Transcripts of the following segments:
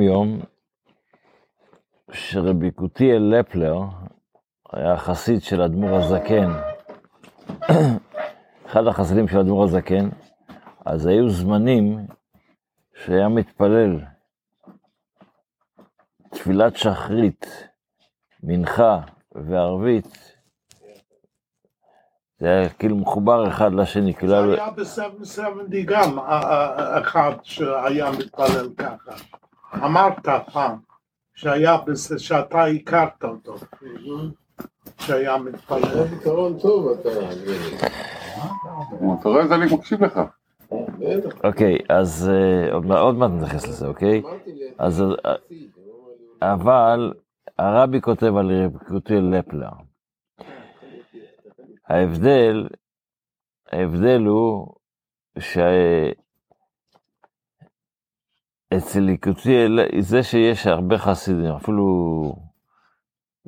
יום שרבי קוטיאל לפלר היה חסיד של אדמו"ר הזקן, אחד החסידים של אדמו"ר הזקן, אז היו זמנים שהיה מתפלל תפילת שחרית, מנחה וערבית, זה היה כאילו מחובר אחד לשני, כאילו... זה היה ב-770 גם אחד שהיה מתפלל ככה. אמרת פעם שהיה, שאתה הכרת אותו, שהיה מתפלל. פתרון טוב אתה... אתה רואה, אז אני מקשיב לך. אוקיי, אז אה, עוד מעט נתייחס לזה, אוקיי? אז אה, אבל הרבי כותב על רבי קוטיאל לפלר. ההבדל, ההבדל הוא שאצל ליקוטיאל, זה שיש הרבה חסידים, אפילו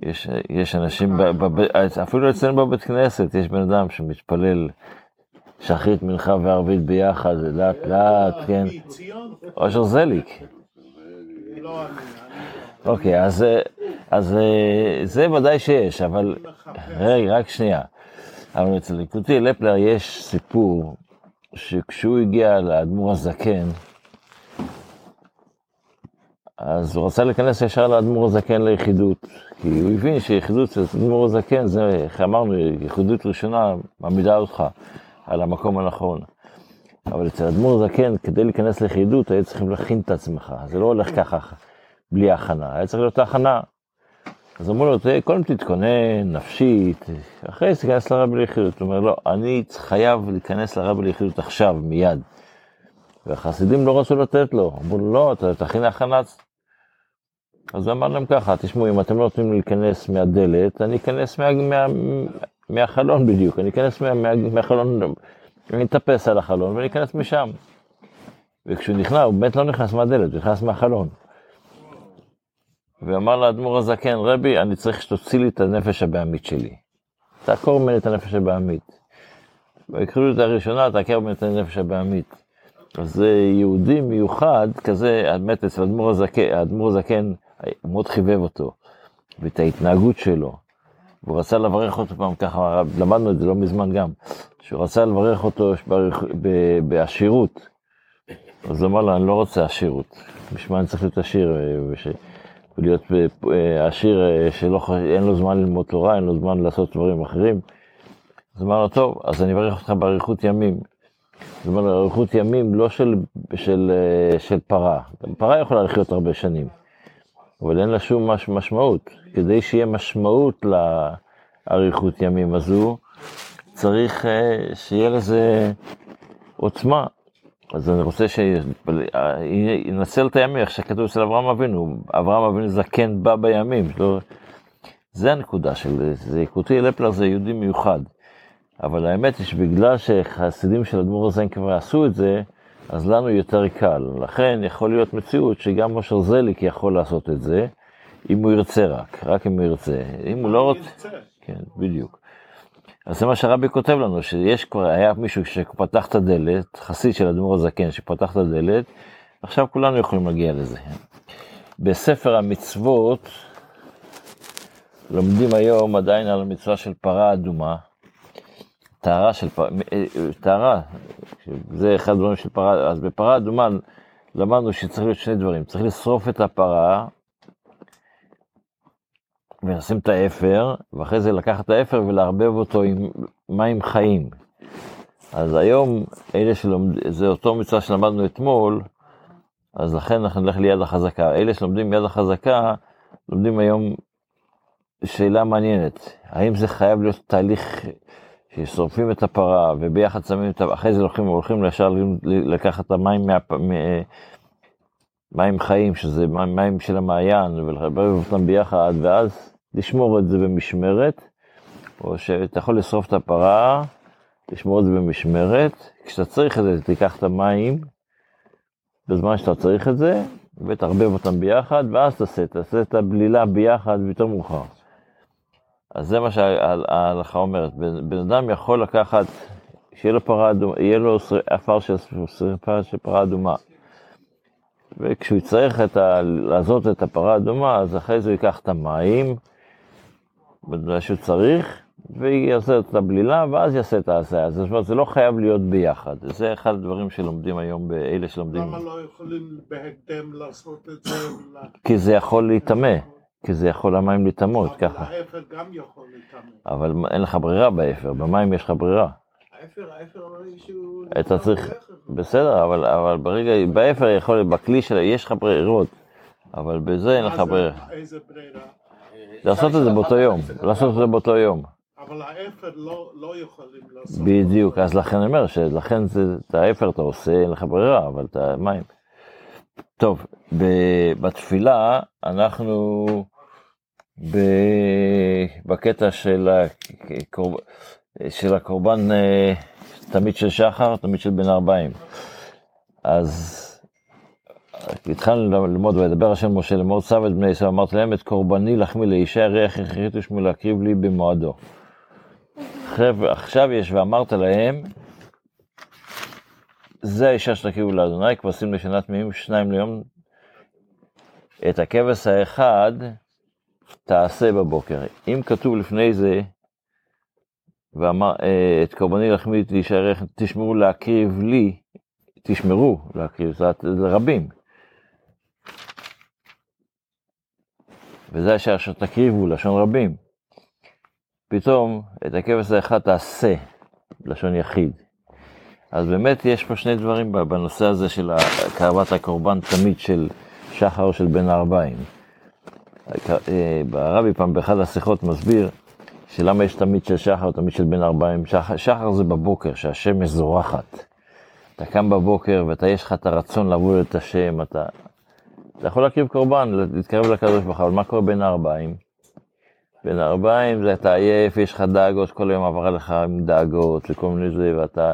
יש, יש אנשים, בב, אפילו אצלנו בבית כנסת, יש בן אדם שמתפלל שחרית, מנחה וערבית ביחד, לאט לאט, כן, אושר זליק. אוקיי, אז, אז זה ודאי שיש, אבל רגע, רק שנייה. אבל אצל ליקוטי לפלר יש סיפור שכשהוא הגיע לאדמו"ר הזקן, אז הוא רצה להיכנס ישר לאדמו"ר הזקן ליחידות, כי הוא הבין שיחידות של אדמו"ר הזקן, זה, איך אמרנו, יחידות ראשונה מעמידה אותך על המקום הנכון. אבל אצל אדמו"ר הזקן, כדי להיכנס ליחידות, היו צריכים להכין את עצמך, זה לא הולך ככה בלי הכנה, היה צריך להיות הכנה. אז אמרו לו, קודם תתכונן נפשית, אחרי זה תיכנס לרבי ליחידות. הוא אומר, לא, אני חייב להיכנס לרבי ליחידות עכשיו, מיד. והחסידים לא רצו לתת לו, אמרו לו, לא, תכין הכנה. אז אמר להם ככה, תשמעו, אם אתם לא נותנים לי להיכנס מהדלת, אני אכנס מה, מה, מהחלון בדיוק, אני אכנס מה, מה, מהחלון, אני אטפס על החלון ואני אכנס משם. וכשהוא נכנס, הוא באמת לא נכנס מהדלת, הוא נכנס מהחלון. ואמר לאדמו"ר הזקן, רבי, אני צריך שתוציא לי את הנפש הבעמית שלי. תעקור ממני את הנפש הבעמית. ויקחו לי את הראשונה, תעקר ממני את הנפש הבעמית. אז זה יהודי מיוחד כזה, באמת אצל האדמו"ר הזקן, האדמו"ר הזקן מאוד חיבב אותו, ואת ההתנהגות שלו. והוא רצה לברך אותו פעם ככה, למדנו את זה לא מזמן גם, שהוא רצה לברך אותו בעשירות. אז הוא אמר לו, אני לא רוצה עשירות, בשביל מה אני צריך להיות עשיר? וש... ולהיות אה, עשיר אה, שאין לו זמן ללמוד תורה, אין לו זמן לעשות דברים אחרים. אז אמר לו, טוב, אז אני אברך אותך באריכות ימים. זאת אומרת, אריכות ימים לא של, של, אה, של פרה. פרה יכולה לחיות הרבה שנים, אבל אין לה שום מש, משמעות. כדי שיהיה משמעות לאריכות ימים הזו, צריך שיהיה לזה עוצמה. אז אני רוצה שינצל את הימים, איך שכתוב אצל אברהם אבינו, אברהם אבינו זקן בא בימים, לא... זה הנקודה של זה, יקוטי לפלר זה יהודי מיוחד. אבל האמת היא שבגלל שחסידים של אדמו"ר כבר עשו את זה, אז לנו יותר קל. לכן יכול להיות מציאות שגם משה זליק יכול לעשות את זה, אם הוא ירצה רק, רק אם הוא ירצה. אם הוא לא רוצה... כן, בדיוק. אז זה מה שהרבי כותב לנו, שיש כבר, היה מישהו שפתח את הדלת, חסיד של אדמו"ר הזקן שפתח את הדלת, עכשיו כולנו יכולים להגיע לזה. בספר המצוות לומדים היום עדיין על המצווה של פרה אדומה, טהרה של פרה, טהרה, זה אחד הדברים של פרה, אז בפרה אדומה למדנו שצריך להיות שני דברים, צריך לשרוף את הפרה ונשים את האפר, ואחרי זה לקחת את האפר ולערבב אותו עם מים חיים. אז היום, אלה שלומדים, זה אותו מצווה שלמדנו אתמול, אז לכן אנחנו נלך ליד החזקה. אלה שלומדים מיד החזקה, לומדים היום שאלה מעניינת, האם זה חייב להיות תהליך ששורפים את הפרה וביחד שמים את, אחרי זה הולכים, הולכים ישר לקחת את המים מה... מים חיים, שזה מים של המעיין, ולחבר אותם ביחד, ואז לשמור את זה במשמרת, או שאתה יכול לשרוף את הפרה, לשמור את זה במשמרת, כשאתה צריך את זה, תיקח את המים בזמן שאתה צריך את זה, ותערבב אותם ביחד, ואז תעשה, תעשה את הבלילה ביחד יותר מאוחר. אז זה מה שההלכה אומרת, בן אדם יכול לקחת, שיהיה לו פרה אדומה, יהיה לו עפר של שריפה של פרה אדומה, וכשהוא יצטרך את ה... לעזות את הפרה האדומה, אז אחרי זה הוא ייקח את המים, בגלל שהוא צריך, ויעשה את הבלילה, ואז יעשה את ההזיה. זאת אומרת, זה לא חייב להיות ביחד. זה אחד הדברים שלומדים היום באלה שלומדים. למה לא יכולים בהקדם לעשות את זה? כי זה יכול להיטמא, כי זה יכול המים להיטמא, אבל ככה. האפר גם יכול להיטמא. אבל אין לך ברירה באפר, במים יש לך ברירה. האפר, האפר לי שהוא... אתה צריך, בסדר, אבל, אבל ברגע, באפר יכול, בכלי של, יש לך ברירות, אבל בזה אין לך ברירה. איזה ברירה? לעשות את זה באותו יום, לעשות את זה באותו יום. אבל האפר לא לא יכולים לעשות. בדיוק, אז לכן אני אומר, שלכן זה, את האפר אתה עושה, אין לך ברירה, אבל את המים. טוב, בתפילה אנחנו בקטע של, הקור, של הקורבן אה, תמיד של שחר, תמיד של בן ארבעים. אז התחלנו ללמוד, וידבר השם משה לאמור צו את בני ישראל, אמרתי להם את קורבני לחמי לאישה, ריח הכרחית ושמי להקריב לי במועדו. עכשיו יש ואמרת להם, זה האישה שתקריבו לאדוני, כבשים לשנה תמימים, שניים ליום. את הכבש האחד תעשה בבוקר. אם כתוב לפני זה, ואמר, אה, את קורבני לחמי להישאר, תשמרו להקריב לי, תשמרו להקריב, זה רבים. וזה אשר תקריבו, לשון רבים. פתאום את הכבש האחד תעשה, לשון יחיד. אז באמת יש פה שני דברים בנושא הזה של הקרבת הקורבן תמיד של שחר של בן הארבעים. אה, הרבי פעם באחד השיחות מסביר שלמה יש תמיד של שחר תמיד של בן ארבעים. שחר, שחר זה בבוקר, שהשמש זורחת. אתה קם בבוקר ואתה יש לך את הרצון לעבוד את השם, אתה, אתה יכול להקריב קורבן, להתקרב לקדוש ברוך הוא, אבל מה קורה בין הארבעים? בין הארבעים זה אתה עייף, יש לך דאגות, כל היום עברה לך עם דאגות וכל מיני זה, ואתה...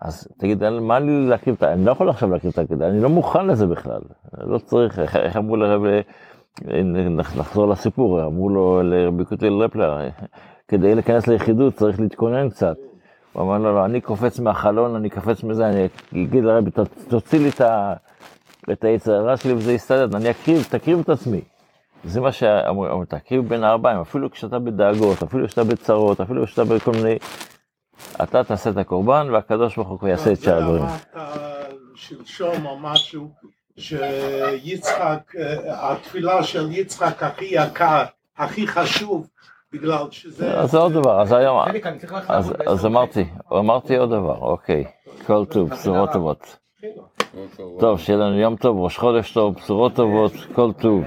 אז תגיד, מה לי להקריב את ה... אני לא יכול עכשיו להקריב את הקטע, אני לא מוכן לזה בכלל. לא צריך, איך אמרו לרב, נחזור לסיפור, אמרו לו לרבי קוטל רפלר, כדי להיכנס ליחידות צריך להתכונן קצת. הוא אמר לו, לא, אני קופץ מהחלון, אני קופץ מזה, אני אגיד לרבי, תוציא לי את ה... את היצר הרע שלי וזה יסתדר, אני אקריב, תקריב את עצמי. זה מה שאמרו, תקריב בין הארבעים, אפילו כשאתה בדאגות, אפילו כשאתה בצרות, אפילו כשאתה בכל מיני... אתה תעשה את הקורבן והקדוש ברוך הוא יעשה את שאר הדברים. אמרת שלשום או משהו, שיצחק, אה, התפילה של יצחק הכי יקר, הכי חשוב, בגלל שזה... אז זה עוד דבר, אז היום, אז אמרתי, אמרתי עוד דבר, אוקיי, כל טוב, בשורות טובות. טוב, שיהיה לנו יום טוב, ראש חודש טוב, בשורות טובות, כל טוב.